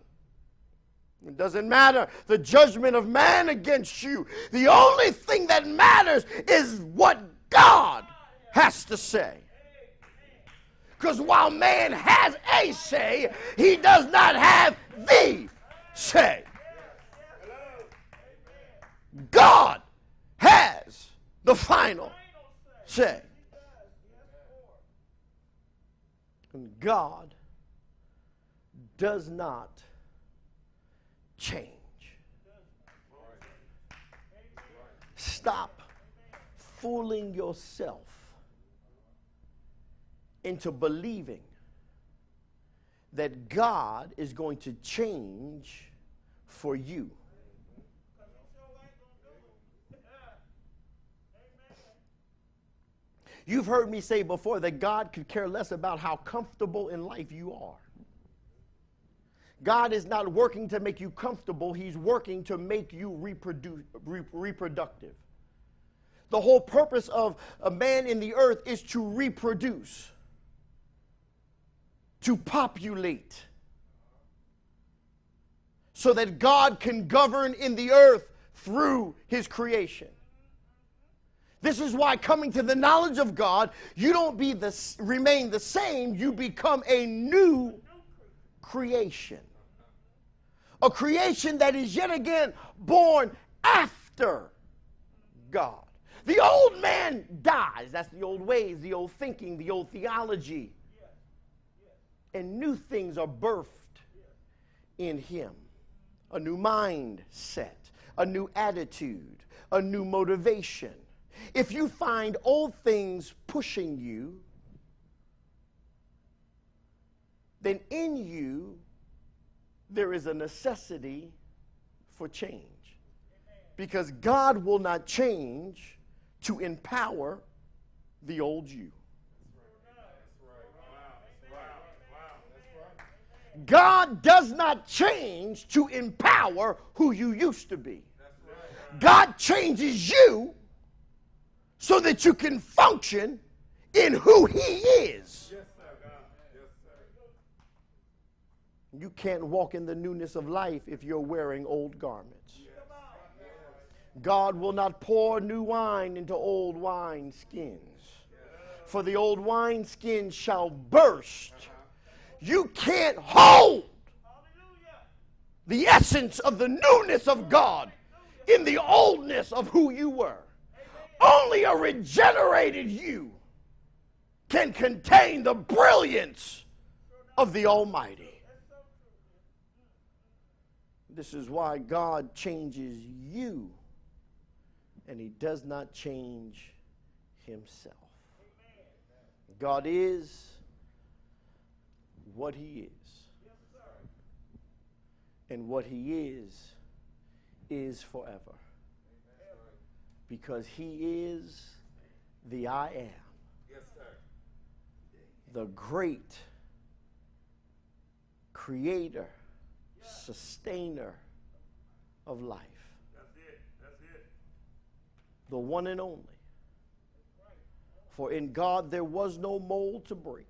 Speaker 1: It doesn't matter the judgment of man against you. The only thing that matters is what God has to say. Because while man has a say, he does not have the say. God has the final say. And God does not change. Stop fooling yourself into believing that God is going to change for you. You've heard me say before that God could care less about how comfortable in life you are. God is not working to make you comfortable, He's working to make you re- reproductive. The whole purpose of a man in the earth is to reproduce, to populate, so that God can govern in the earth through His creation. This is why coming to the knowledge of God, you don't be the, remain the same, you become a new creation a creation that is yet again born after God. The old man dies. That's the old ways, the old thinking, the old theology. And new things are birthed in him a new mindset, a new attitude, a new motivation. If you find old things pushing you, then in you there is a necessity for change. Because God will not change to empower the old you. God does not change to empower who you used to be. God changes you so that you can function in who He is. You can't walk in the newness of life if you're wearing old garments. God will not pour new wine into old wine skins, for the old wine skins shall burst. You can't hold the essence of the newness of God in the oldness of who you were. Only a regenerated you can contain the brilliance of the Almighty. This is why God changes you and he does not change himself. God is what he is. And what he is, is forever. Because he is the I am. The great creator sustainer of life.
Speaker 3: That's it. That's it.
Speaker 1: The one and only. For in God there was no mold to break.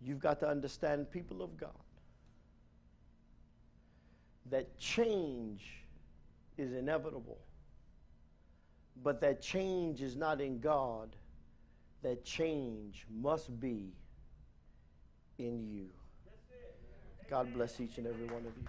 Speaker 1: You've got to understand, people of God, that change is inevitable. But that change is not in God, that change must be in you. God bless each and every one of you.